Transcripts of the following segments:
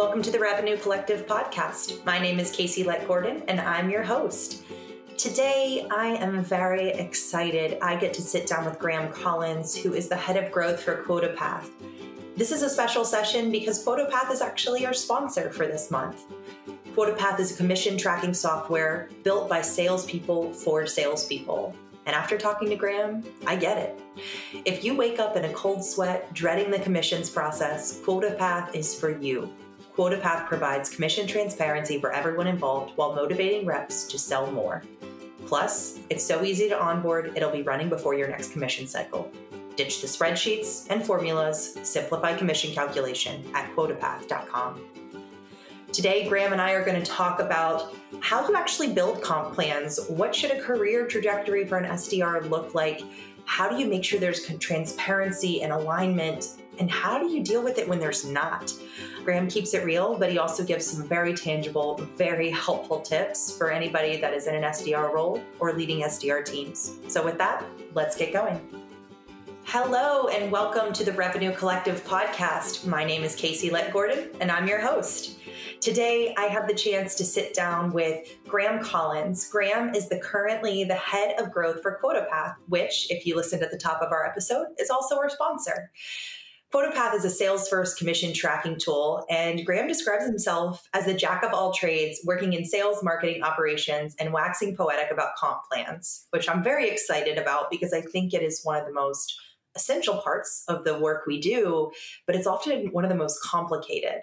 welcome to the Revenue Collective podcast. My name is Casey Lett Gordon, and I'm your host. Today, I am very excited. I get to sit down with Graham Collins, who is the head of growth for QuotaPath. This is a special session because QuotaPath is actually our sponsor for this month. QuotaPath is a commission tracking software built by salespeople for salespeople. And after talking to Graham, I get it. If you wake up in a cold sweat, dreading the commissions process, QuotaPath is for you. QuotaPath provides commission transparency for everyone involved while motivating reps to sell more. Plus, it's so easy to onboard, it'll be running before your next commission cycle. Ditch the spreadsheets and formulas, simplify commission calculation at quotapath.com. Today, Graham and I are going to talk about how to actually build comp plans. What should a career trajectory for an SDR look like? How do you make sure there's transparency and alignment? And how do you deal with it when there's not? Graham keeps it real, but he also gives some very tangible, very helpful tips for anybody that is in an SDR role or leading SDR teams. So, with that, let's get going. Hello, and welcome to the Revenue Collective podcast. My name is Casey Lett Gordon, and I'm your host. Today, I have the chance to sit down with Graham Collins. Graham is the currently the head of growth for QuotaPath, which, if you listened at the top of our episode, is also our sponsor. QuotaPath is a sales first commission tracking tool, and Graham describes himself as the jack of all trades, working in sales, marketing, operations, and waxing poetic about comp plans, which I'm very excited about because I think it is one of the most essential parts of the work we do, but it's often one of the most complicated.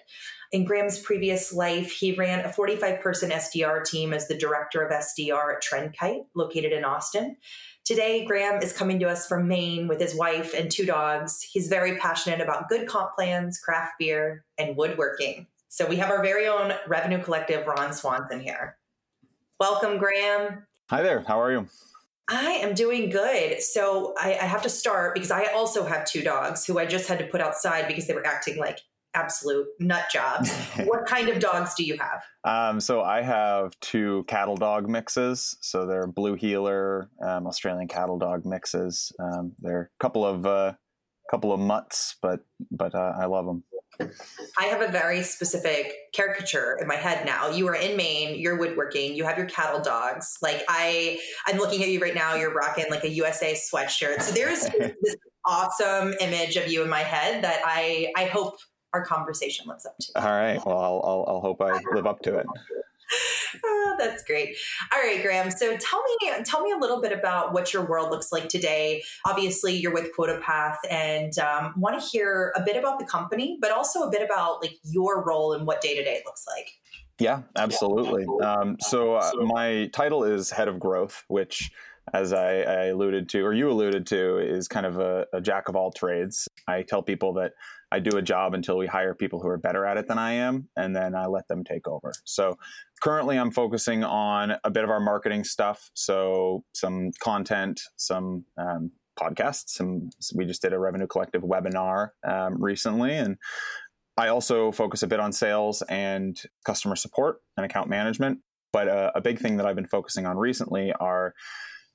In Graham's previous life, he ran a 45 person SDR team as the director of SDR at Trendkite, located in Austin. Today, Graham is coming to us from Maine with his wife and two dogs. He's very passionate about good comp plans, craft beer, and woodworking. So we have our very own revenue collective, Ron Swanson, here. Welcome, Graham. Hi there. How are you? I am doing good. So I, I, have to start because I also have two dogs who I just had to put outside because they were acting like absolute nut jobs. what kind of dogs do you have? Um, so I have two cattle dog mixes. So they're blue heeler, um, Australian cattle dog mixes. Um, they're a couple of uh, couple of mutts, but but uh, I love them. I have a very specific caricature in my head now. You are in Maine, you're woodworking, you have your cattle dogs. Like I I'm looking at you right now, you're rocking like a USA sweatshirt. So there's this awesome image of you in my head that I I hope our conversation lives up to. All right. Well, I'll, I'll, I'll hope I live up to it. oh, that's great. All right, Graham. So tell me, tell me a little bit about what your world looks like today. Obviously, you're with QuotaPath, and um, want to hear a bit about the company, but also a bit about like your role and what day to day looks like. Yeah, absolutely. Um, so uh, my title is head of growth, which as I, I, alluded to, or you alluded to, is kind of a, a, jack of all trades. I tell people that I do a job until we hire people who are better at it than I am, and then I let them take over. So currently, I'm focusing on a bit of our marketing stuff. So some content, some um, podcasts. Some we just did a Revenue Collective webinar um, recently, and I also focus a bit on sales and customer support and account management. But uh, a big thing that I've been focusing on recently are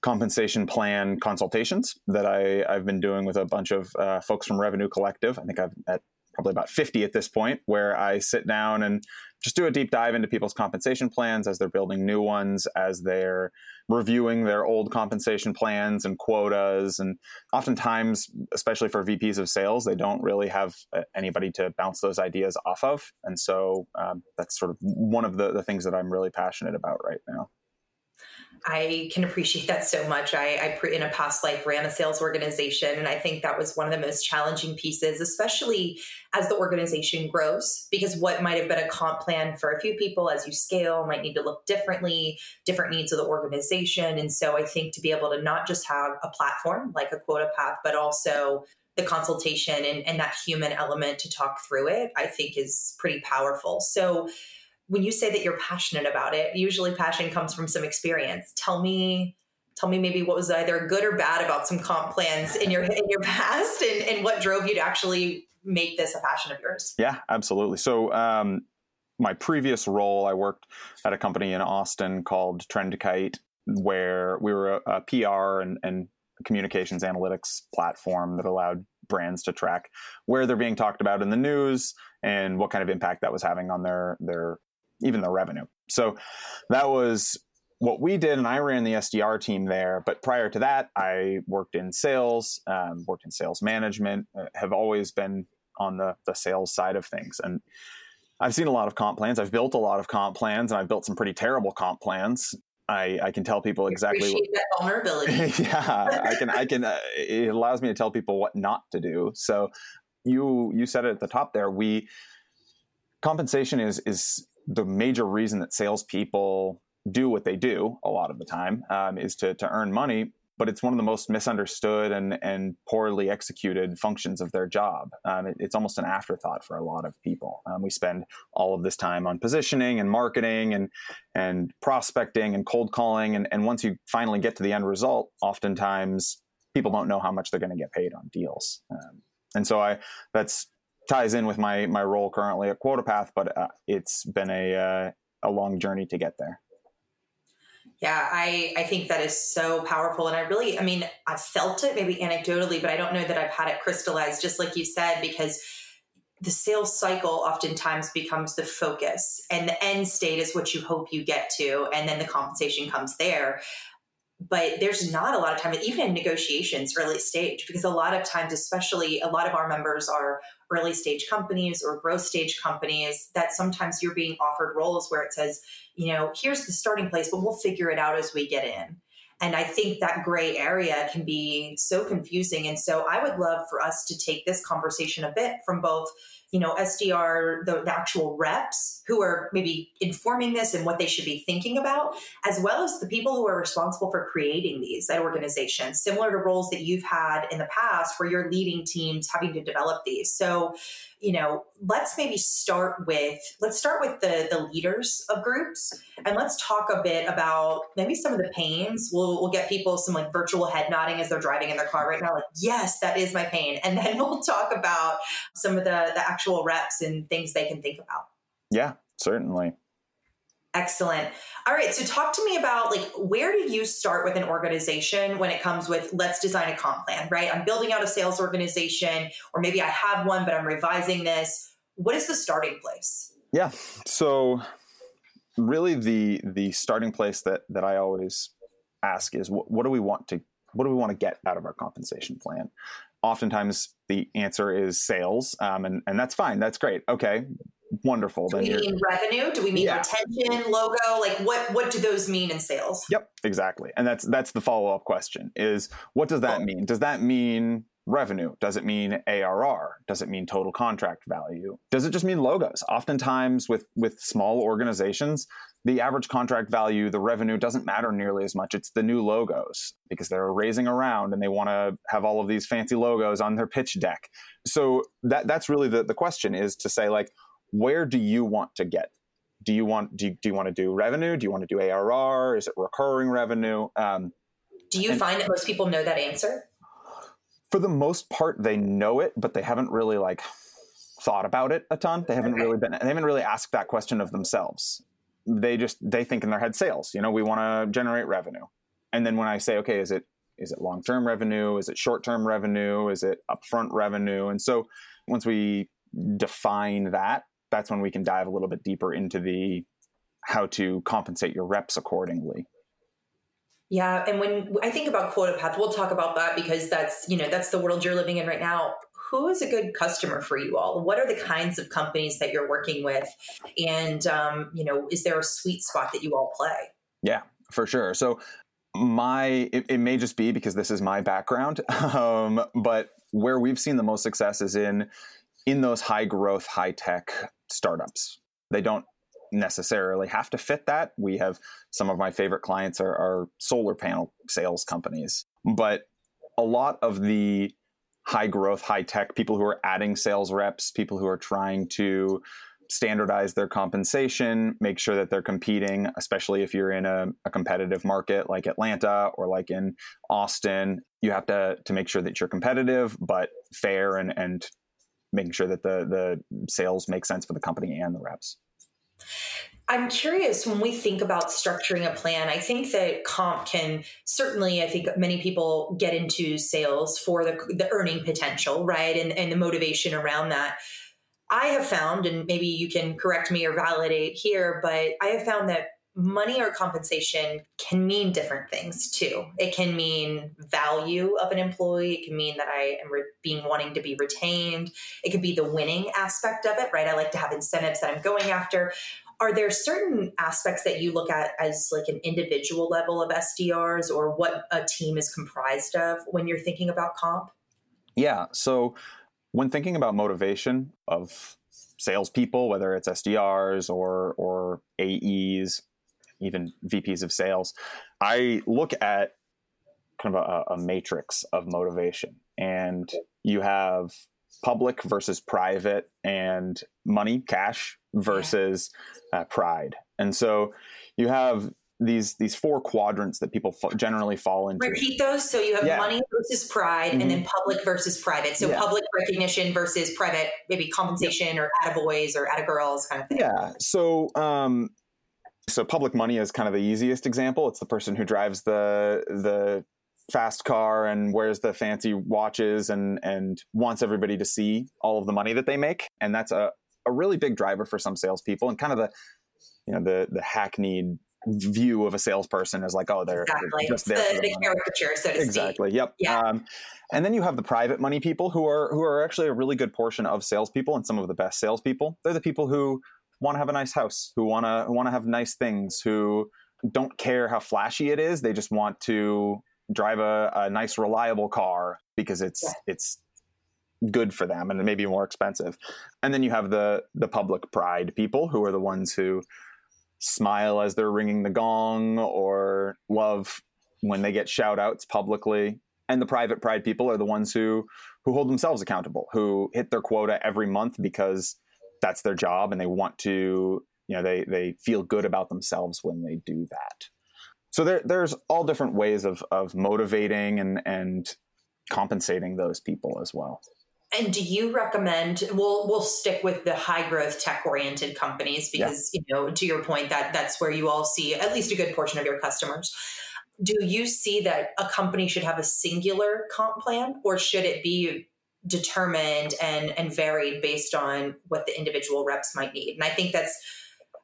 compensation plan consultations that I, I've been doing with a bunch of uh, folks from Revenue Collective. I think I've at probably about 50 at this point, where I sit down and just do a deep dive into people's compensation plans as they're building new ones, as they're reviewing their old compensation plans and quotas. And oftentimes, especially for VPs of sales, they don't really have uh, anybody to bounce those ideas off of. And so um, that's sort of one of the, the things that I'm really passionate about right now. I can appreciate that so much. I, I, in a past life, ran a sales organization, and I think that was one of the most challenging pieces, especially as the organization grows, because what might have been a comp plan for a few people as you scale might need to look differently, different needs of the organization. And so I think to be able to not just have a platform like a QuotaPath, but also the consultation and, and that human element to talk through it, I think is pretty powerful. So when you say that you're passionate about it, usually passion comes from some experience. Tell me tell me maybe what was either good or bad about some comp plans in your in your past and, and what drove you to actually make this a passion of yours yeah absolutely so um, my previous role i worked at a company in austin called trendkite where we were a, a pr and, and communications analytics platform that allowed brands to track where they're being talked about in the news and what kind of impact that was having on their their even the revenue. So that was what we did, and I ran the SDR team there. But prior to that, I worked in sales, um, worked in sales management, uh, have always been on the the sales side of things, and I've seen a lot of comp plans. I've built a lot of comp plans, and I've built some pretty terrible comp plans. I, I can tell people exactly what, that vulnerability. yeah, I can. I can. Uh, it allows me to tell people what not to do. So, you you said it at the top there. We compensation is is the major reason that salespeople do what they do a lot of the time um, is to to earn money but it's one of the most misunderstood and, and poorly executed functions of their job. Um, it, it's almost an afterthought for a lot of people. Um, we spend all of this time on positioning and marketing and, and prospecting and cold calling. And, and once you finally get to the end result, oftentimes people don't know how much they're going to get paid on deals. Um, and so I, that's ties in with my, my role currently at QuotaPath, but uh, it's been a, uh, a long journey to get there. Yeah, I, I think that is so powerful. And I really, I mean, I've felt it maybe anecdotally, but I don't know that I've had it crystallized, just like you said, because the sales cycle oftentimes becomes the focus and the end state is what you hope you get to. And then the compensation comes there. But there's not a lot of time, even in negotiations, early stage, because a lot of times, especially a lot of our members are early stage companies or growth stage companies, that sometimes you're being offered roles where it says, you know, here's the starting place, but we'll figure it out as we get in. And I think that gray area can be so confusing. And so I would love for us to take this conversation a bit from both you know, SDR, the, the, actual reps who are maybe informing this and what they should be thinking about, as well as the people who are responsible for creating these at organizations, similar to roles that you've had in the past where you're leading teams having to develop these. So, you know, let's maybe start with let's start with the the leaders of groups and let's talk a bit about maybe some of the pains. We'll we'll get people some like virtual head nodding as they're driving in their car right now, like, yes, that is my pain. And then we'll talk about some of the the actual reps and things they can think about. Yeah, certainly. Excellent. All right. So talk to me about like where do you start with an organization when it comes with let's design a comp plan, right? I'm building out a sales organization, or maybe I have one, but I'm revising this. What is the starting place? Yeah. So really the the starting place that that I always ask is what, what do we want to what do we want to get out of our compensation plan? Oftentimes the answer is sales, um, and and that's fine. That's great. Okay, wonderful. Do we mean revenue? Do we mean yeah. retention, logo? Like what what do those mean in sales? Yep, exactly. And that's that's the follow up question: is what does that mean? Does that mean revenue? Does it mean ARR? Does it mean total contract value? Does it just mean logos? Oftentimes with with small organizations, the average contract value, the revenue doesn't matter nearly as much. It's the new logos because they're raising around and they want to have all of these fancy logos on their pitch deck. So that that's really the, the question is to say like where do you want to get? Do you want do you, do you want to do revenue? Do you want to do ARR? Is it recurring revenue? Um, do you and, find that most people know that answer? For the most part, they know it, but they haven't really like thought about it a ton. They haven't okay. really been they haven't really asked that question of themselves. They just they think in their head sales. You know, we want to generate revenue, and then when I say, okay, is it is it long term revenue? Is it short term revenue? Is it upfront revenue? And so once we define that, that's when we can dive a little bit deeper into the how to compensate your reps accordingly. Yeah, and when I think about QuotaPath, we'll talk about that because that's you know that's the world you're living in right now. Who is a good customer for you all? What are the kinds of companies that you're working with, and um, you know, is there a sweet spot that you all play? Yeah, for sure. So my it, it may just be because this is my background, um, but where we've seen the most success is in in those high growth, high tech startups. They don't necessarily have to fit that. We have some of my favorite clients are, are solar panel sales companies, but a lot of the high growth, high tech people who are adding sales reps, people who are trying to standardize their compensation, make sure that they're competing, especially if you're in a, a, competitive market like Atlanta or like in Austin. You have to, to make sure that you're competitive, but fair and, and making sure that the the sales make sense for the company and the reps. I'm curious when we think about structuring a plan, I think that comp can certainly, I think many people get into sales for the, the earning potential, right? And, and the motivation around that. I have found, and maybe you can correct me or validate here, but I have found that money or compensation can mean different things too. It can mean value of an employee. It can mean that I am re- being wanting to be retained. It could be the winning aspect of it, right? I like to have incentives that I'm going after are there certain aspects that you look at as like an individual level of SDRs or what a team is comprised of when you're thinking about comp? Yeah. So when thinking about motivation of salespeople, whether it's SDRs or or AEs, even VPs of sales, I look at kind of a, a matrix of motivation, and you have public versus private and money cash versus uh, pride and so you have these these four quadrants that people f- generally fall into repeat those so you have yeah. money versus pride mm-hmm. and then mm-hmm. public versus private so yeah. public recognition versus private maybe compensation or attaboys or attagirls kind of thing yeah so um so public money is kind of the easiest example it's the person who drives the the fast car and wears the fancy watches and and wants everybody to see all of the money that they make and that's a, a really big driver for some salespeople and kind of the you know the the hackneyed view of a salesperson is like oh they're, exactly. just there the, the caricature so to exactly speak. yep yeah. Um, and then you have the private money people who are who are actually a really good portion of salespeople and some of the best salespeople they're the people who want to have a nice house who want to want to have nice things who don't care how flashy it is they just want to drive a, a nice reliable car because it's yeah. it's good for them and it may be more expensive. And then you have the the public pride people who are the ones who smile as they're ringing the gong or love when they get shout outs publicly. And the private pride people are the ones who who hold themselves accountable who hit their quota every month because that's their job and they want to you know they they feel good about themselves when they do that so there, there's all different ways of, of motivating and, and compensating those people as well. And do you recommend? We'll we'll stick with the high growth tech oriented companies because yeah. you know to your point that that's where you all see at least a good portion of your customers. Do you see that a company should have a singular comp plan, or should it be determined and and varied based on what the individual reps might need? And I think that's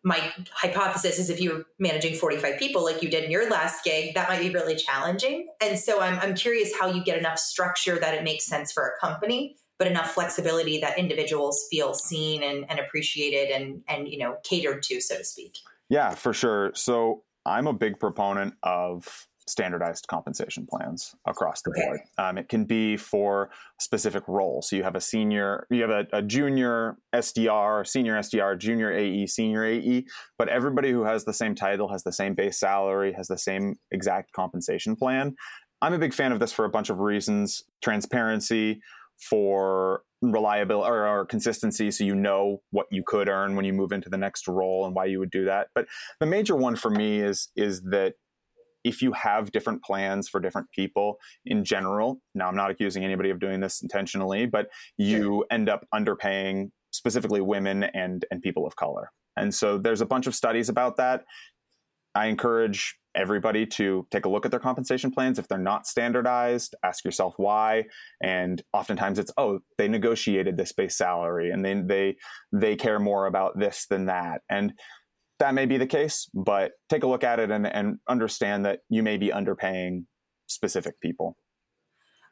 my hypothesis is if you're managing 45 people like you did in your last gig, that might be really challenging. And so I'm, I'm curious how you get enough structure that it makes sense for a company, but enough flexibility that individuals feel seen and, and appreciated and, and, you know, catered to, so to speak. Yeah, for sure. So I'm a big proponent of standardized compensation plans across the okay. board. Um, it can be for specific roles. So you have a senior, you have a, a, junior SDR, senior SDR, junior AE, senior AE, but everybody who has the same title has the same base salary, has the same exact compensation plan. I'm a big fan of this for a bunch of reasons transparency, for reliability or, or, consistency so you know what you could earn when you move into the next role and why you would do that but the major one for me is is that if you have different plans for different people in general, now I'm not accusing anybody of doing this intentionally, but you end up underpaying specifically women and and people of color. And so there's a bunch of studies about that. I encourage everybody to take a look at their compensation plans. If they're not standardized, ask yourself why. And oftentimes it's, oh, they negotiated this base salary and then they they care more about this than that. And that may be the case, but take a look at it and, and understand that you may be underpaying specific people.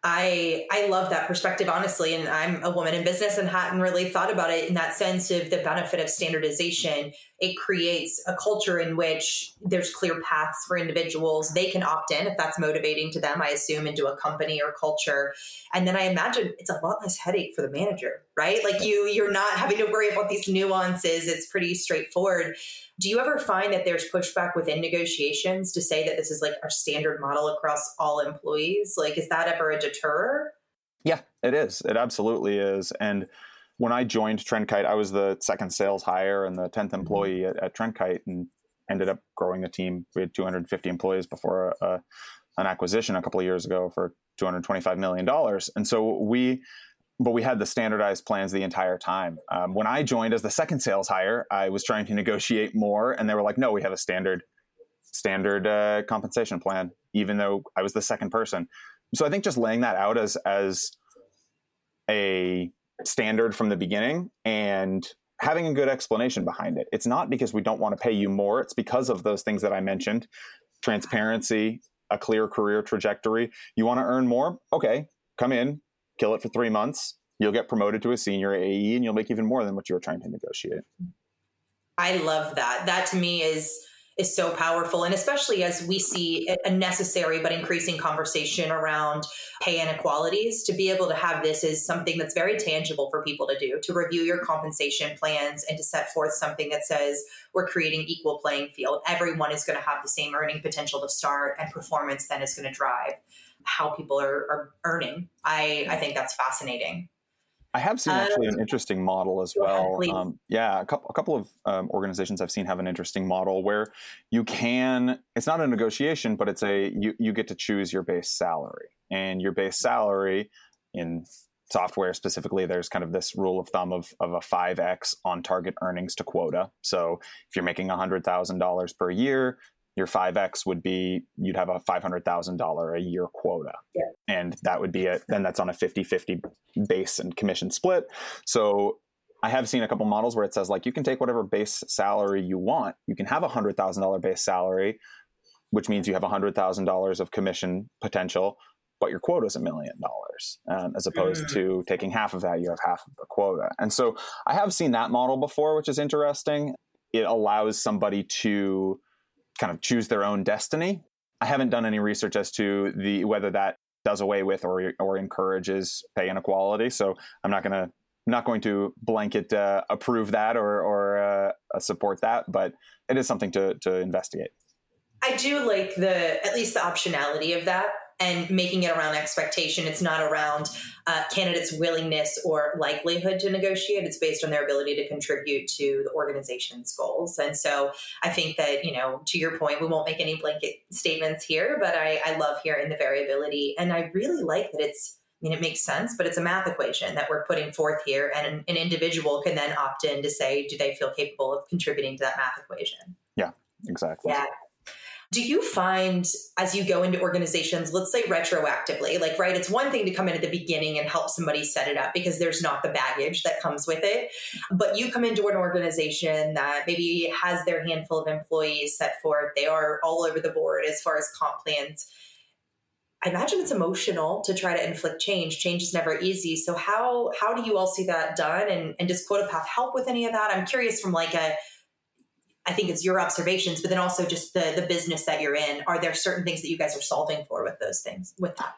I I love that perspective honestly and I'm a woman in business and hadn't really thought about it in that sense of the benefit of standardization. It creates a culture in which there's clear paths for individuals. They can opt in if that's motivating to them I assume into a company or culture. And then I imagine it's a lot less headache for the manager right like you you're not having to worry about these nuances it's pretty straightforward do you ever find that there's pushback within negotiations to say that this is like our standard model across all employees? Like, is that ever a deterror? Yeah, it is. It absolutely is. And when I joined Trendkite, I was the second sales hire and the 10th mm-hmm. employee at, at Trendkite and ended up growing the team. We had 250 employees before a, uh, an acquisition a couple of years ago for $225 million. And so we but we had the standardized plans the entire time. Um, when I joined as the second sales hire, I was trying to negotiate more, and they were like, "No, we have a standard standard uh, compensation plan," even though I was the second person. So I think just laying that out as as a standard from the beginning and having a good explanation behind it. It's not because we don't want to pay you more. It's because of those things that I mentioned: transparency, a clear career trajectory. You want to earn more? Okay, come in, kill it for three months. You'll get promoted to a senior AE and you'll make even more than what you were trying to negotiate. I love that. That to me is is so powerful and especially as we see a necessary but increasing conversation around pay inequalities to be able to have this is something that's very tangible for people to do to review your compensation plans and to set forth something that says we're creating equal playing field everyone is going to have the same earning potential to start and performance then is going to drive how people are, are earning. I, I think that's fascinating. I have seen actually um, an interesting model as well. Ahead, um, yeah, a couple, a couple of um, organizations I've seen have an interesting model where you can. It's not a negotiation, but it's a you you get to choose your base salary, and your base salary in software specifically, there's kind of this rule of thumb of of a five x on target earnings to quota. So if you're making hundred thousand dollars per year, your 5x would be you'd have a $500,000 a year quota. Yeah. And that would be it. Then that's on a 50 50 base and commission split. So I have seen a couple models where it says, like, you can take whatever base salary you want. You can have a $100,000 base salary, which means you have $100,000 of commission potential, but your quota is a million dollars, um, as opposed mm. to taking half of that, you have half of the quota. And so I have seen that model before, which is interesting. It allows somebody to kind of choose their own destiny. I haven't done any research as to the whether that does away with or or encourages pay inequality. So I'm not to not going to blanket uh, approve that or or uh, support that, but it is something to to investigate. I do like the at least the optionality of that and making it around expectation. It's not around uh, candidates' willingness or likelihood to negotiate. It's based on their ability to contribute to the organization's goals. And so I think that, you know, to your point, we won't make any blanket statements here, but I, I love hearing the variability. And I really like that it's, I mean, it makes sense, but it's a math equation that we're putting forth here. And an, an individual can then opt in to say, do they feel capable of contributing to that math equation? Yeah, exactly. Yeah. Do you find as you go into organizations, let's say retroactively, like, right, it's one thing to come in at the beginning and help somebody set it up because there's not the baggage that comes with it. But you come into an organization that maybe has their handful of employees set forth, they are all over the board as far as comp plans. I imagine it's emotional to try to inflict change. Change is never easy. So how how do you all see that done? And and does QuotaPath help with any of that? I'm curious from like a I think it's your observations, but then also just the the business that you're in. Are there certain things that you guys are solving for with those things with that?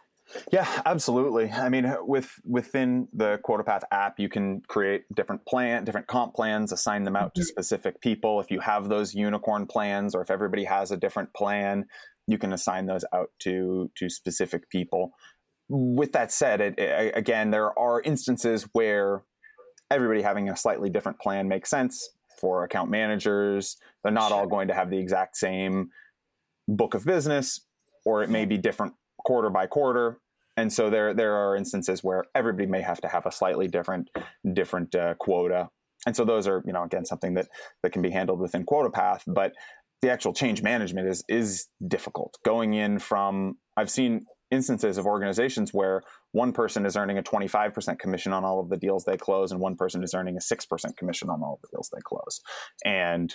Yeah, absolutely. I mean, with within the QuotaPath app, you can create different plan, different comp plans, assign them out mm-hmm. to specific people. If you have those unicorn plans, or if everybody has a different plan, you can assign those out to to specific people. With that said, it, it, again, there are instances where everybody having a slightly different plan makes sense for account managers. They're not sure. all going to have the exact same book of business, or it may be different quarter by quarter. And so there there are instances where everybody may have to have a slightly different different uh, quota. And so those are you know again something that that can be handled within QuotaPath, but the actual change management is is difficult. Going in from I've seen instances of organizations where one person is earning a 25% commission on all of the deals they close and one person is earning a 6% commission on all of the deals they close. And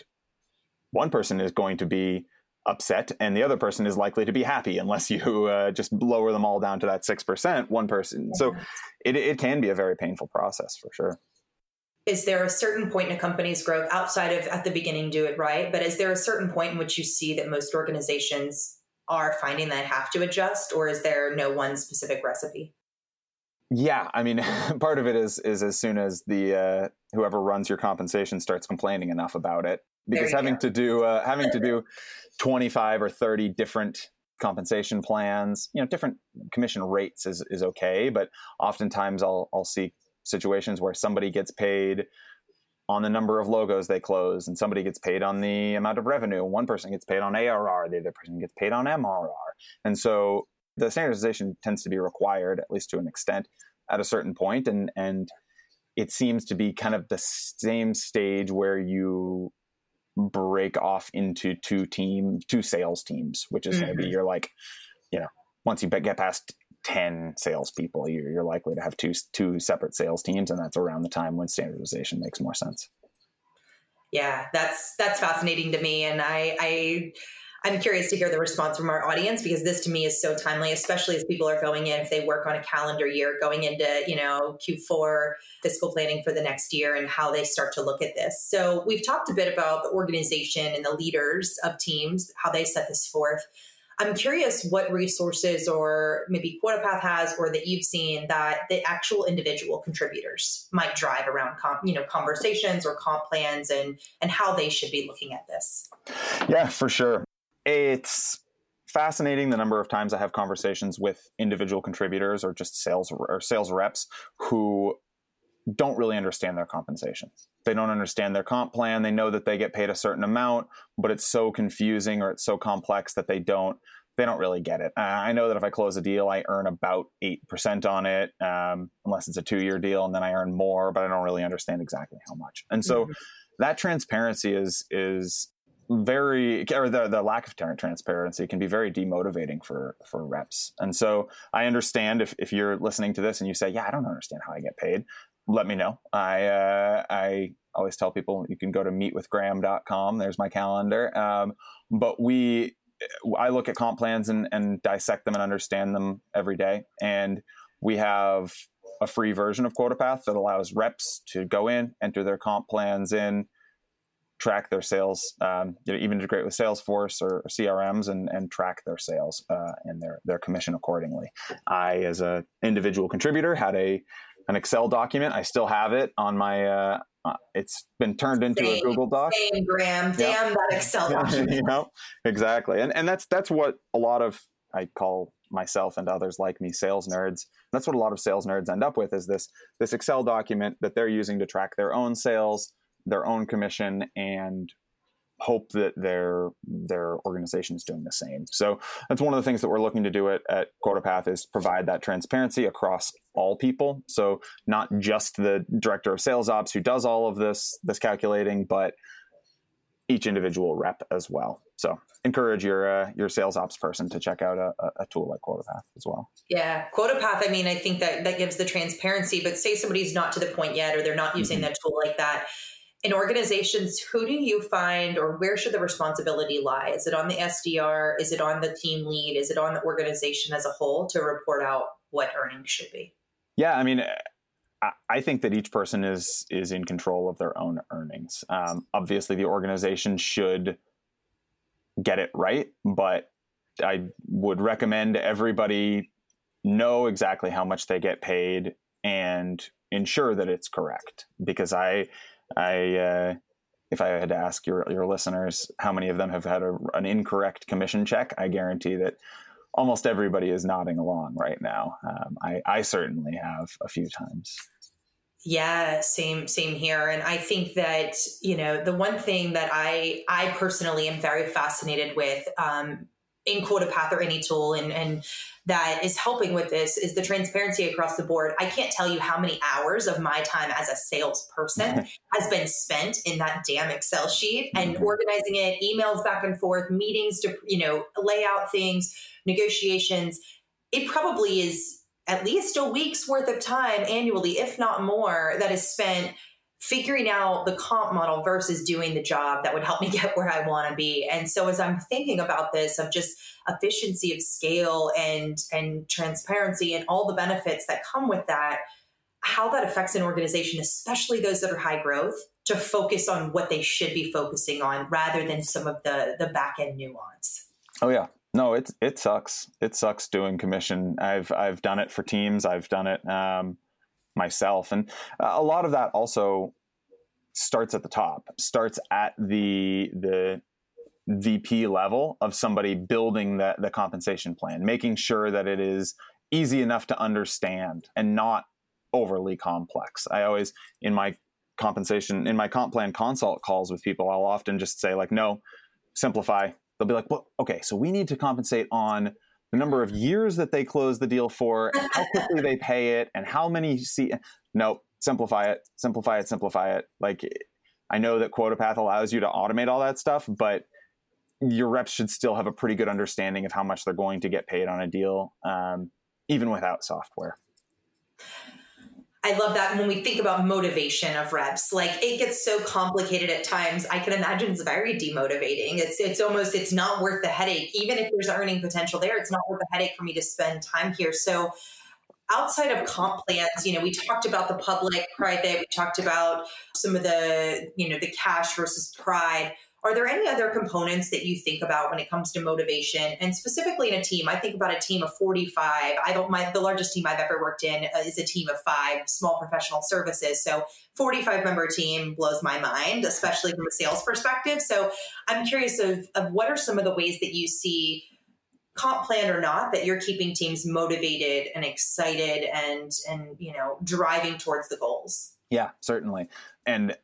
one person is going to be upset and the other person is likely to be happy unless you uh, just lower them all down to that 6% one person. So it, it can be a very painful process for sure. Is there a certain point in a company's growth outside of at the beginning do it right but is there a certain point in which you see that most organizations are finding that have to adjust, or is there no one specific recipe? Yeah, I mean, part of it is is as soon as the uh, whoever runs your compensation starts complaining enough about it, because having go. to do uh, having to do twenty five or thirty different compensation plans, you know, different commission rates is is okay, but oftentimes I'll I'll see situations where somebody gets paid on the number of logos they close, and somebody gets paid on the amount of revenue. One person gets paid on ARR, the other person gets paid on MRR. And so the standardization tends to be required, at least to an extent. at a certain point, and and it seems to be kind of the same stage where you break off into two team two sales teams which is mm-hmm. going to be your like you know once you get past 10 salespeople you're, you're likely to have two two separate sales teams and that's around the time when standardization makes more sense yeah that's that's fascinating to me and i i I'm curious to hear the response from our audience because this to me is so timely, especially as people are going in, if they work on a calendar year, going into, you know, Q4 fiscal planning for the next year and how they start to look at this. So we've talked a bit about the organization and the leaders of teams, how they set this forth. I'm curious what resources or maybe QuotaPath has or that you've seen that the actual individual contributors might drive around comp, you know conversations or comp plans and and how they should be looking at this. Yeah, for sure it's fascinating the number of times I have conversations with individual contributors or just sales or sales reps who don't really understand their compensation. They don't understand their comp plan. They know that they get paid a certain amount, but it's so confusing or it's so complex that they don't they don't really get it. I know that if I close a deal, I earn about eight percent on it, um, unless it's a two year deal, and then I earn more, but I don't really understand exactly how much. And so mm-hmm. that transparency is is very or the, the lack of transparency can be very demotivating for for reps and so i understand if, if you're listening to this and you say yeah i don't understand how i get paid let me know. I uh, i always tell people you can go to meetwithgraham.com there's my calendar. Um, but we i look at comp plans and, and dissect them and understand them every day. And we have a free version of quotapath that allows reps to go in enter their comp plans in track their sales, um, you know, even integrate with Salesforce or, or CRMs and, and track their sales uh, and their their commission accordingly. I, as an individual contributor, had a an Excel document. I still have it on my. Uh, uh, it's been turned into same, a Google Doc. Same, Graham. Damn that Excel document. you know, exactly, and and that's that's what a lot of I call myself and others like me sales nerds. That's what a lot of sales nerds end up with is this this Excel document that they're using to track their own sales their own commission and hope that their their organization is doing the same. So that's one of the things that we're looking to do at, at QuotaPath is provide that transparency across all people. So not just the director of sales ops who does all of this this calculating, but each individual rep as well. So encourage your uh, your sales ops person to check out a, a tool like QuotaPath as well. Yeah, QuotaPath. I mean, I think that that gives the transparency. But say somebody's not to the point yet, or they're not using mm-hmm. that tool like that in organizations, who do you find or where should the responsibility lie? Is it on the SDR? Is it on the team lead? Is it on the organization as a whole to report out what earnings should be? Yeah, I mean, I think that each person is is in control of their own earnings. Um, obviously, the organization should get it right, but I would recommend everybody know exactly how much they get paid and ensure that it's correct because I I, uh, if I had to ask your your listeners how many of them have had a, an incorrect commission check, I guarantee that almost everybody is nodding along right now. Um, I, I certainly have a few times. Yeah, same same here. And I think that you know the one thing that I I personally am very fascinated with um, in QuotaPath or any tool and, and that is helping with this is the transparency across the board. I can't tell you how many hours of my time as a salesperson has been spent in that damn Excel sheet and mm-hmm. organizing it, emails back and forth, meetings to, you know, lay out things, negotiations. It probably is at least a week's worth of time annually, if not more, that is spent figuring out the comp model versus doing the job that would help me get where I want to be. And so as I'm thinking about this of just efficiency of scale and and transparency and all the benefits that come with that, how that affects an organization, especially those that are high growth, to focus on what they should be focusing on rather than some of the the back end nuance. Oh yeah. No, it it sucks. It sucks doing commission. I've I've done it for teams. I've done it um, myself. And uh, a lot of that also starts at the top, starts at the the VP level of somebody building the, the compensation plan, making sure that it is easy enough to understand and not overly complex. I always in my compensation in my comp plan consult calls with people, I'll often just say like, no, simplify. They'll be like, well, okay, so we need to compensate on the number of years that they close the deal for, how quickly they pay it, and how many see. Nope, simplify it, simplify it, simplify it. Like I know that QuotaPath allows you to automate all that stuff, but your reps should still have a pretty good understanding of how much they're going to get paid on a deal, um, even without software. I love that when we think about motivation of reps, like it gets so complicated at times. I can imagine it's very demotivating. It's it's almost it's not worth the headache. Even if there's earning potential there, it's not worth the headache for me to spend time here. So outside of comp plans, you know, we talked about the public, private, we talked about some of the, you know, the cash versus pride. Are there any other components that you think about when it comes to motivation? And specifically in a team, I think about a team of 45. I don't my the largest team I've ever worked in uh, is a team of 5 small professional services. So 45 member team blows my mind, especially from a sales perspective. So I'm curious of, of what are some of the ways that you see comp plan or not that you're keeping teams motivated and excited and and you know driving towards the goals yeah certainly and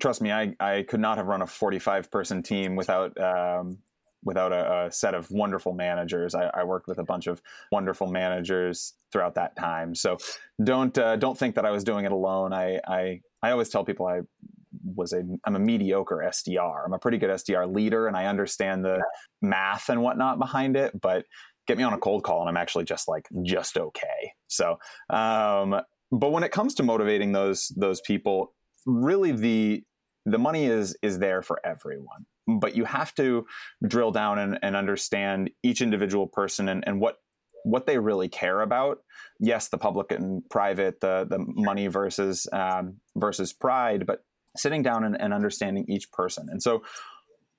trust me, I, I could not have run a 45 person team without um, without a, a, set of wonderful managers. I, I, worked with a bunch of wonderful managers throughout that time. So don't uh, don't think that I was doing it alone. I, I I always tell people I was a I'm a mediocre SDR. I'm a pretty good SDR leader, and I understand the math and whatnot behind it. But get me on a cold call, and I'm actually just like just okay. So. Um, but when it comes to motivating those those people, really the the money is is there for everyone but you have to drill down and, and understand each individual person and, and what what they really care about. Yes the public and private the the money versus um, versus pride but sitting down and, and understanding each person. And so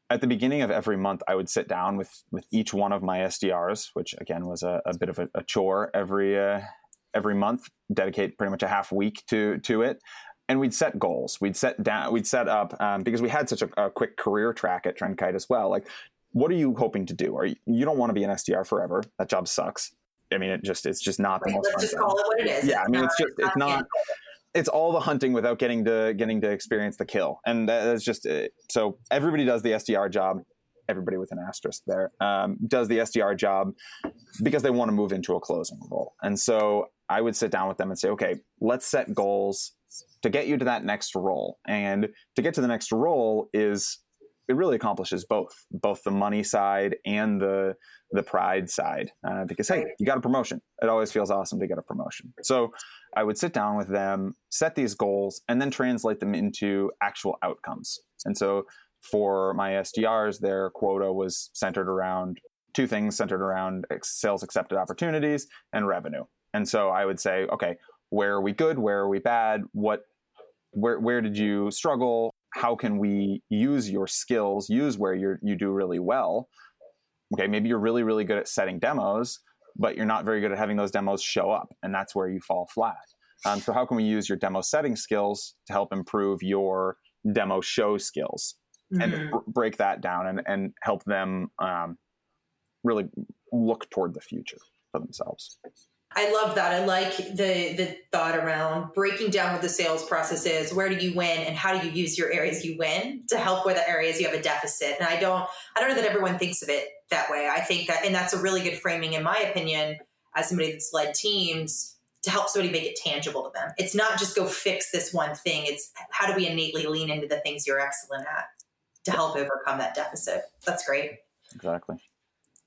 at the beginning of every month i would sit down with with each one of my sdrs which again was a, a bit of a, a chore every uh, every month dedicate pretty much a half week to to it and we'd set goals. We'd set down. We'd set up um, because we had such a, a, quick career track at Trendkite as well. Like, what are you hoping to do? Are you, you don't want to be an SDR forever? That job sucks. I mean, it just it's just not right, the most. Let's just call it what it is. Yeah, it's I mean, not, it's just it's not. It's all the hunting without getting to getting to experience the kill, and that's just it. so everybody does the SDR job. Everybody with an asterisk there um, does the SDR job because they want to move into a closing role, and so I would sit down with them and say, okay, let's set goals to get you to that next role. And to get to the next role is it really accomplishes both, both the money side and the the pride side. Uh, because hey, you got a promotion. It always feels awesome to get a promotion. So I would sit down with them, set these goals, and then translate them into actual outcomes. And so for my SDRs, their quota was centered around two things centered around sales accepted opportunities and revenue. And so I would say, okay, where are we good where are we bad what where where did you struggle how can we use your skills use where you you do really well. Okay maybe you're really really good at setting demos but you're not very good at having those demos show up and that's where you fall flat. Um, so how can we use your demo setting skills to help improve your demo show skills? Mm-hmm. and b- break that down and, and help them um, really look toward the future for themselves I love that. I like the the thought around breaking down what the sales process is. Where do you win, and how do you use your areas you win to help where the areas you have a deficit? And I don't, I don't know that everyone thinks of it that way. I think that, and that's a really good framing, in my opinion, as somebody that's led teams to help somebody make it tangible to them. It's not just go fix this one thing. It's how do we innately lean into the things you're excellent at to help overcome that deficit. That's great. Exactly.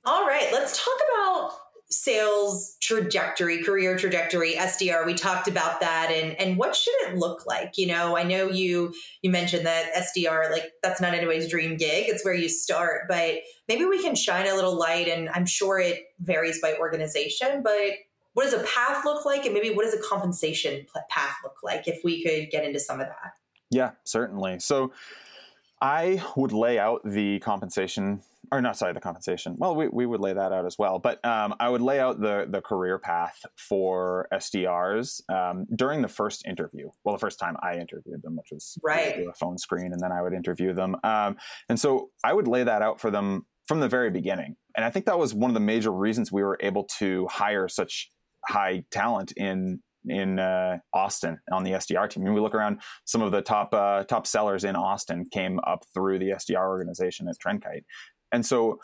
All right, let's talk about sales trajectory, career trajectory, SDR. We talked about that and and what should it look like? You know, I know you you mentioned that SDR like that's not anybody's dream gig. It's where you start, but maybe we can shine a little light and I'm sure it varies by organization, but what does a path look like and maybe what does a compensation path look like if we could get into some of that? Yeah, certainly. So I would lay out the compensation, or not, sorry, the compensation. Well, we, we would lay that out as well. But um, I would lay out the, the career path for SDRs um, during the first interview. Well, the first time I interviewed them, which was right. a phone screen, and then I would interview them. Um, and so I would lay that out for them from the very beginning. And I think that was one of the major reasons we were able to hire such high talent in in uh, Austin on the SDR team. I mean, we look around, some of the top uh, top sellers in Austin came up through the SDR organization at Trendkite, and so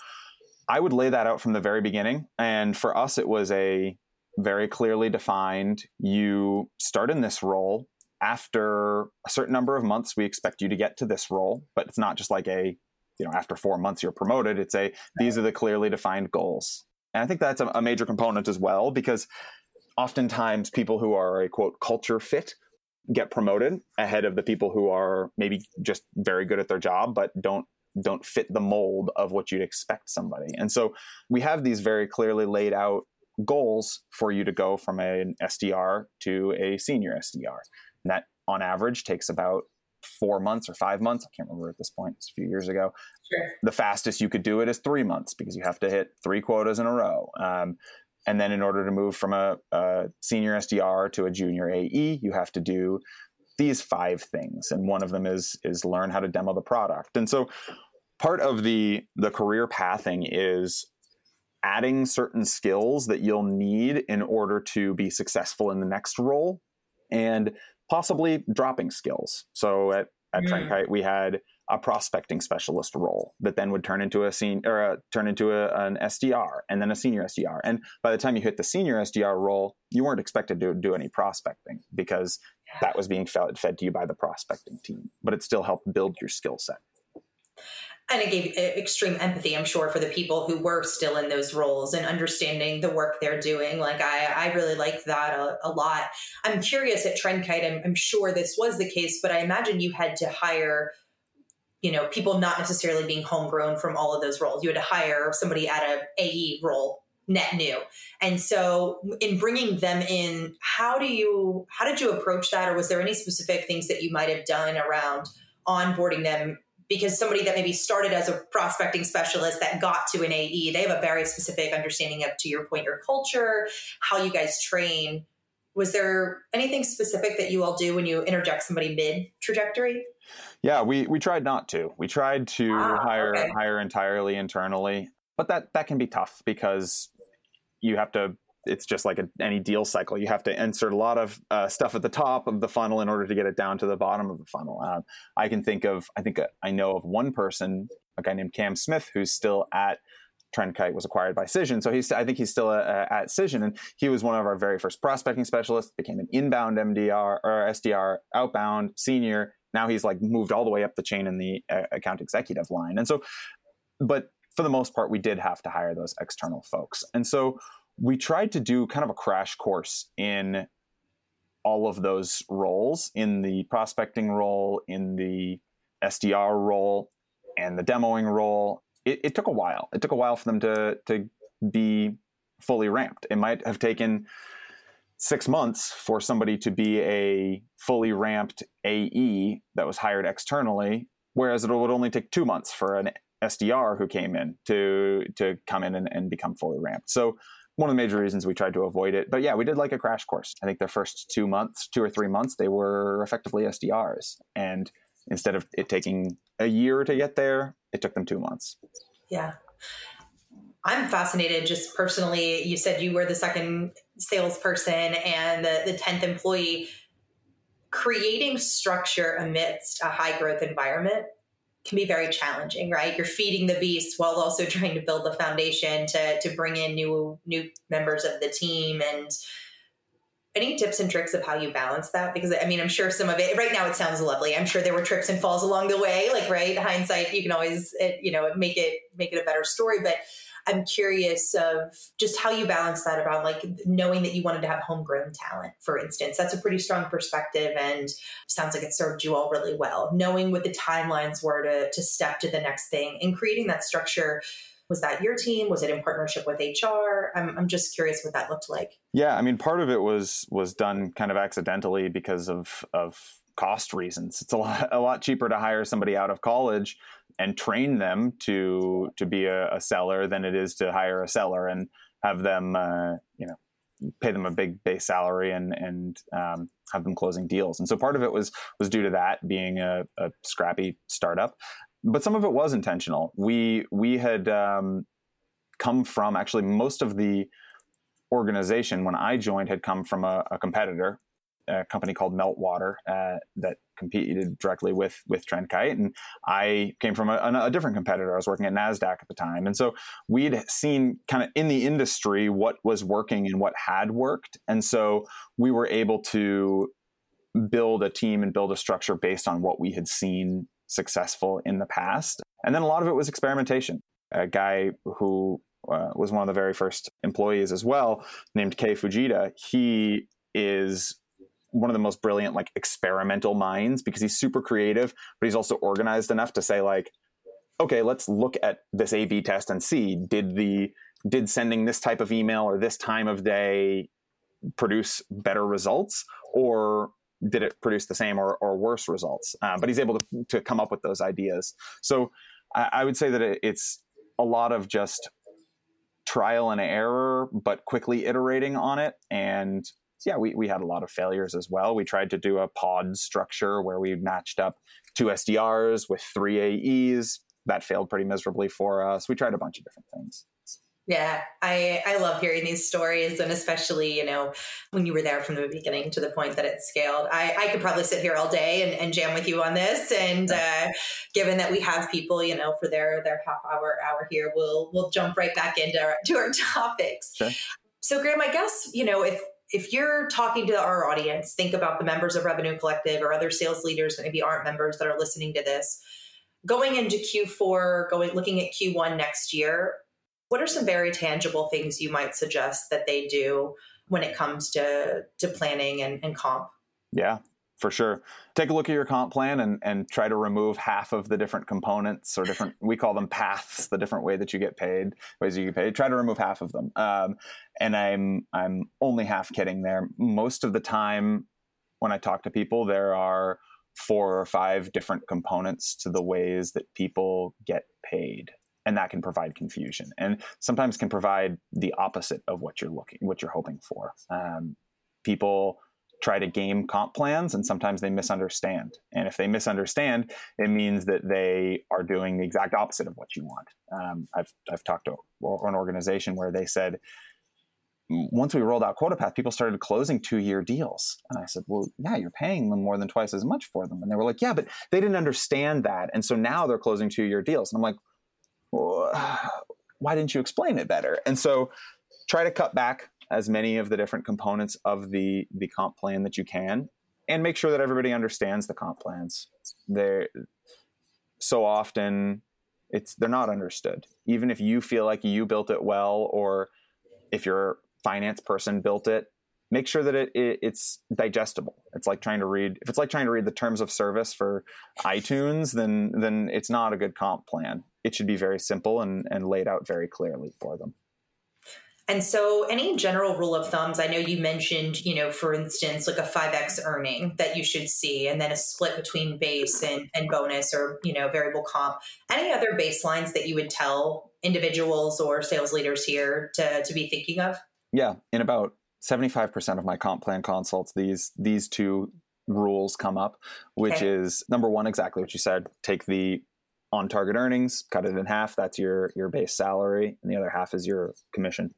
I would lay that out from the very beginning. And for us, it was a very clearly defined you start in this role. After a certain number of months, we expect you to get to this role, but it's not just like a, you know, after four months you're promoted. It's a, these are the clearly defined goals. And I think that's a, a major component as well, because oftentimes people who are a quote culture fit get promoted ahead of the people who are maybe just very good at their job but don't don't fit the mold of what you'd expect somebody. And so we have these very clearly laid out goals for you to go from an SDR to a senior SDR. And that on average takes about four months or five months. I can't remember at this point. It's a few years ago. Sure. The fastest you could do it is three months because you have to hit three quotas in a row. Um, and then in order to move from a, a senior SDR to a junior AE, you have to do these five things and one of them is is learn how to demo the product and so part of the the career pathing is adding certain skills that you'll need in order to be successful in the next role and possibly dropping skills so at at mm. Trendkite, we had a prospecting specialist role that then would turn into a senior or a, turn into a, an SDR and then a senior SDR. And by the time you hit the senior SDR role, you weren't expected to do any prospecting because that was being fed, fed to you by the prospecting team. But it still helped build your skill set and it gave uh, extreme empathy i'm sure for the people who were still in those roles and understanding the work they're doing. Like i, I really liked that a, a lot. I'm curious at trendkite I'm, I'm sure this was the case but i imagine you had to hire you know people not necessarily being homegrown from all of those roles. You had to hire somebody at a ae role net new. And so in bringing them in how do you how did you approach that? Or was there any specific things that you might have done around onboarding them because somebody that maybe started as a prospecting specialist that got to an AE, they have a very specific understanding of, to your point, your culture, how you guys train. Was there anything specific that you all do when you interject somebody mid trajectory? Yeah, we we tried not to. We tried to ah, hire okay. hire entirely internally, but that that can be tough because you have to it's just like a, any deal cycle. You have to insert a lot of uh, stuff at the top of the funnel in order to get it down to the bottom of the funnel. Um, I can think of, I think uh, I know of one person, a guy named Cam Smith, who's still at Trendkite was acquired by Cision. So he's, I think he's still uh, uh at Cision, and he was one of our very first prospecting specialists. Became an inbound MDR or SDR, outbound senior. Now he's like moved all the way up the chain in the uh, account executive line. And so, but for the most part, we did have to hire those external folks. And so we tried to do kind of a crash course in all of those roles in the prospecting role, in the SDR role, and the demoing role. It, it, took a while. It took a while for them to to be fully ramped. It might have taken six months for somebody to be a fully ramped AE that was hired externally, whereas it would only take two months for an SDR who came in to to come in and, and become fully ramped. So one of the major reasons we tried to avoid it. But yeah, we did like a crash course. I think the first two months, two or three months, they were effectively SDRs. And instead of it taking a year to get there, it took them two months. Yeah. I'm fascinated just personally. You said you were the second salesperson and the, the 10th employee. Creating structure amidst a high growth environment can be very challenging, right? You're feeding the beast while also trying to build the foundation to to bring in new new members of the team. And any tips and tricks of how you balance that? Because i mean i'm sure some of it right now it sounds lovely. I'm sure there were trips and falls along the way like right? Hindsight you can always you know make it make it a better story. But I'm curious of just how you balance that about like knowing that you wanted to have homegrown talent, for instance. That's a pretty strong perspective and sounds like it served you all really well. Knowing what the timelines were to, to step to the next thing and creating that structure was that your team was it in partnership with hr I'm, I'm just curious what that looked like yeah i mean part of it was was done kind of accidentally because of of cost reasons. It's a lot, a lot cheaper to hire somebody out of college and train them to to be a, a, seller than it is to hire a seller and have them uh, you know pay them a big base salary and and um, have them closing deals. And so part of it was was due to that being a, a scrappy startup but some of it was intentional. We we had um, come from actually most of the organization when I joined had come from a, a competitor a company called Meltwater uh, that competed directly with with Trendkite, and I came from a, a, different competitor. I was working at Nasdaq at the time, and so we'd seen kind of in the industry what was working and what had worked, and so we were able to build a team and build a structure based on what we had seen successful in the past, and then a lot of it was experimentation. A guy who uh, was one of the very first employees as well, named Kei Fujita. He is one of the most brilliant like experimental minds because he's super creative, but he's also organized enough to say like, okay, let's look at this A/B test and see did the did sending this type of email or this time of day produce better results or did it produce the same or, or worse results? Uh, but he's able to, to come up with those ideas. So I, I would say that it, it's a lot of just trial and error, but quickly iterating on it and yeah, we, we had a lot of failures as well. We tried to do a pod structure where we matched up two SDRs with three AEs. That failed pretty miserably for us. We tried a bunch of different things. Yeah, I I love hearing these stories, and especially you know when you were there from the beginning to the point that it scaled. I, I could probably sit here all day and, and jam with you on this. And uh, given that we have people, you know, for their their half hour hour here, we'll we'll jump right back into our, to our topics. Sure. So, Graham, I guess you know if if you're talking to our audience, think about the members of Revenue Collective or other sales leaders that maybe aren't members that are listening to this. Going into Q4, going looking at Q1 next year, what are some very tangible things you might suggest that they do when it comes to to planning and, and comp? Yeah, for sure. Take a look at your comp plan and, and try to remove half of the different components or different, we call them paths, the different way that you get paid, ways you get paid. Try to remove half of them. Um, and I'm, I'm only half kidding there. Most of the time when I talk to people, there are four or five different components to the ways that people get paid. And that can provide confusion and sometimes can provide the opposite of what you're looking, what you're hoping for. Um, people, try to game comp plans and sometimes they misunderstand. And if they misunderstand, it means that they are doing the exact opposite of what you want. Um, I've, I've talked to an organization where they said, once we rolled out QuotaPath, people started closing two year deals. And I said, well, yeah, you're paying them more than twice as much for them. And they were like, yeah, but they didn't understand that. And so now they're closing two year deals. And I'm like, why didn't you explain it better? And so try to cut back as many of the different components of the the comp plan that you can and make sure that everybody understands the comp plans. They're so often it's they're not understood. Even if you feel like you built it well or if your finance person built it make sure that it, it, it's digestible. It's like trying to read if it's like trying to read the terms of service for itunes then then it's not a good comp plan. It should be very simple and, and laid out very clearly for them and so, any general rule of thumbs? I know you mentioned, you know, for instance, like a 5x earning that you should see, and then a split between base and, and bonus or, you know, variable comp. Any other baselines that you would tell individuals or sales leaders here to, to be thinking of? Yeah. In about 75% of my comp plan consults, these, these two rules come up, which okay. is number one, exactly what you said take the on target earnings, cut it in half. That's your, your base salary, and the other half is your commission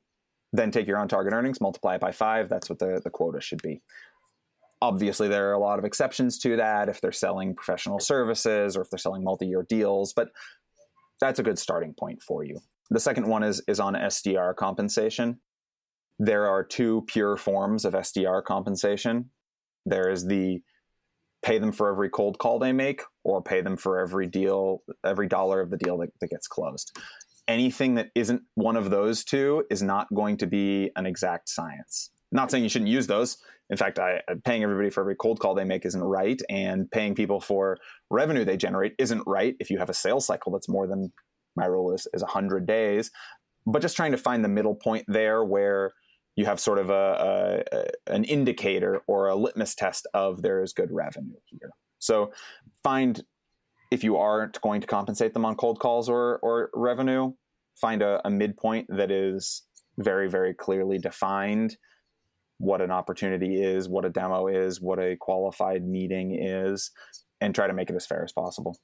then take your on target earnings, multiply it by five. That's what the, the quota should be. Obviously, there are a lot of exceptions to that if they're selling professional services or if they're selling multi year deals, but that's a good starting point for you. The second one is, is on SDR compensation. There are two pure forms of SDR compensation. There is the pay them for every cold call they make or pay them for every deal, every dollar of the deal that, that gets closed anything that isn't one of those two is not going to be an exact science. Not saying you shouldn't use those. In fact, I, paying everybody for every cold call they make isn't right, and paying people for revenue they generate isn't right. If you have a sales cycle that's more than my rule is is hundred days, but just trying to find the middle point there where you have sort of a, a, an indicator or a litmus test of there is good revenue here. So find if you aren't going to compensate them on cold calls or, or revenue, find a, a midpoint that is very, very clearly defined what an opportunity is, what a demo is, what a qualified meeting is, and try to make it as fair as possible.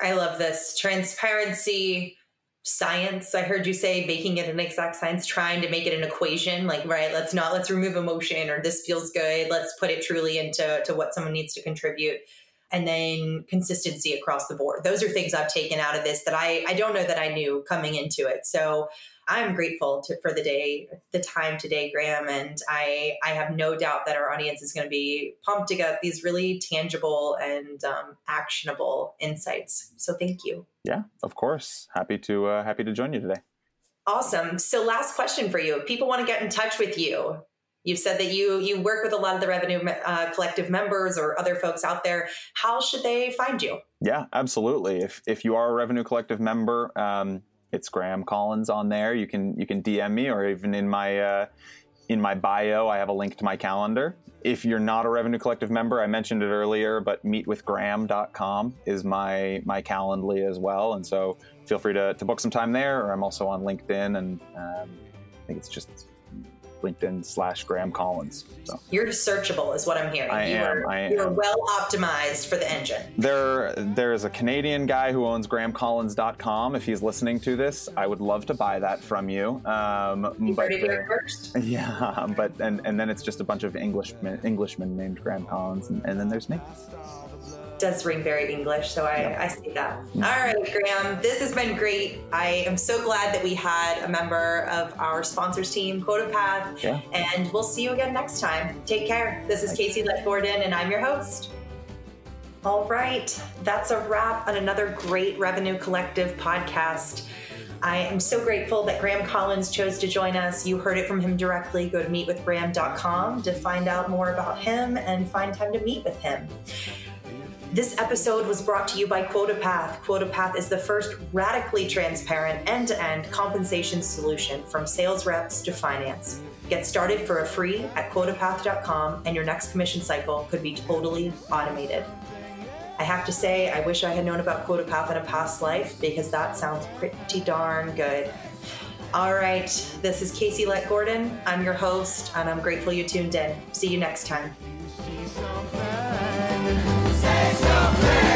I love this transparency, science. I heard you say making it an exact science, trying to make it an equation. Like, right, let's not let's remove emotion or this feels good. Let's put it truly into to what someone needs to contribute. And then consistency across the board. Those are things I've taken out of this that I, I don't know that I knew coming into it. So I'm grateful to, for the day, the time today, Graham, and I I have no doubt that our audience is going to be pumped to get these really tangible and um, actionable insights. So thank you. Yeah, of course. Happy to uh, happy to join you today. Awesome. So last question for you: if people want to get in touch with you, You've said that you you work with a lot of the revenue uh, collective members or other folks out there. How should they find you? Yeah, absolutely. If if you are a revenue collective member, um, it's Graham Collins on there. You can you can DM me or even in my uh, in my bio, I have a link to my calendar. If you're not a Revenue Collective member, I mentioned it earlier, but meetwithgraham.com is my my Calendly as well, and so feel free to, to book some time there. Or I'm also on LinkedIn, and um, I think it's just LinkedIn slash Graham Collins. So you're searchable, is what I'm hearing. I you am. Are, I am. You're well optimized for the engine. There, there is a Canadian guy who owns GrahamCollins.com. If he's listening to this, I would love to buy that from you. Um, you but there, first. Yeah, but and and then it's just a bunch of Englishmen, Englishmen named Graham Collins, and, and then there's me does ring very English, so I, yeah. I see that. All right, Graham, this has been great. I am so glad that we had a member of our sponsors team, QuotaPath, yeah. and we'll see you again next time. Take care. This is Casey Let Gordon, and I'm your host. All right, that's a wrap on another great Revenue Collective podcast. I am so grateful that Graham Collins chose to join us. You heard it from him directly. Go to meetwithgraham.com to find out more about him and find time to meet with him. This episode was brought to you by QuotaPath. QuotaPath is the first radically transparent end to end compensation solution from sales reps to finance. Get started for a free at quotapath.com, and your next commission cycle could be totally automated. I have to say, I wish I had known about QuotaPath in a past life because that sounds pretty darn good. All right, this is Casey Let Gordon. I'm your host, and I'm grateful you tuned in. See you next time face of death.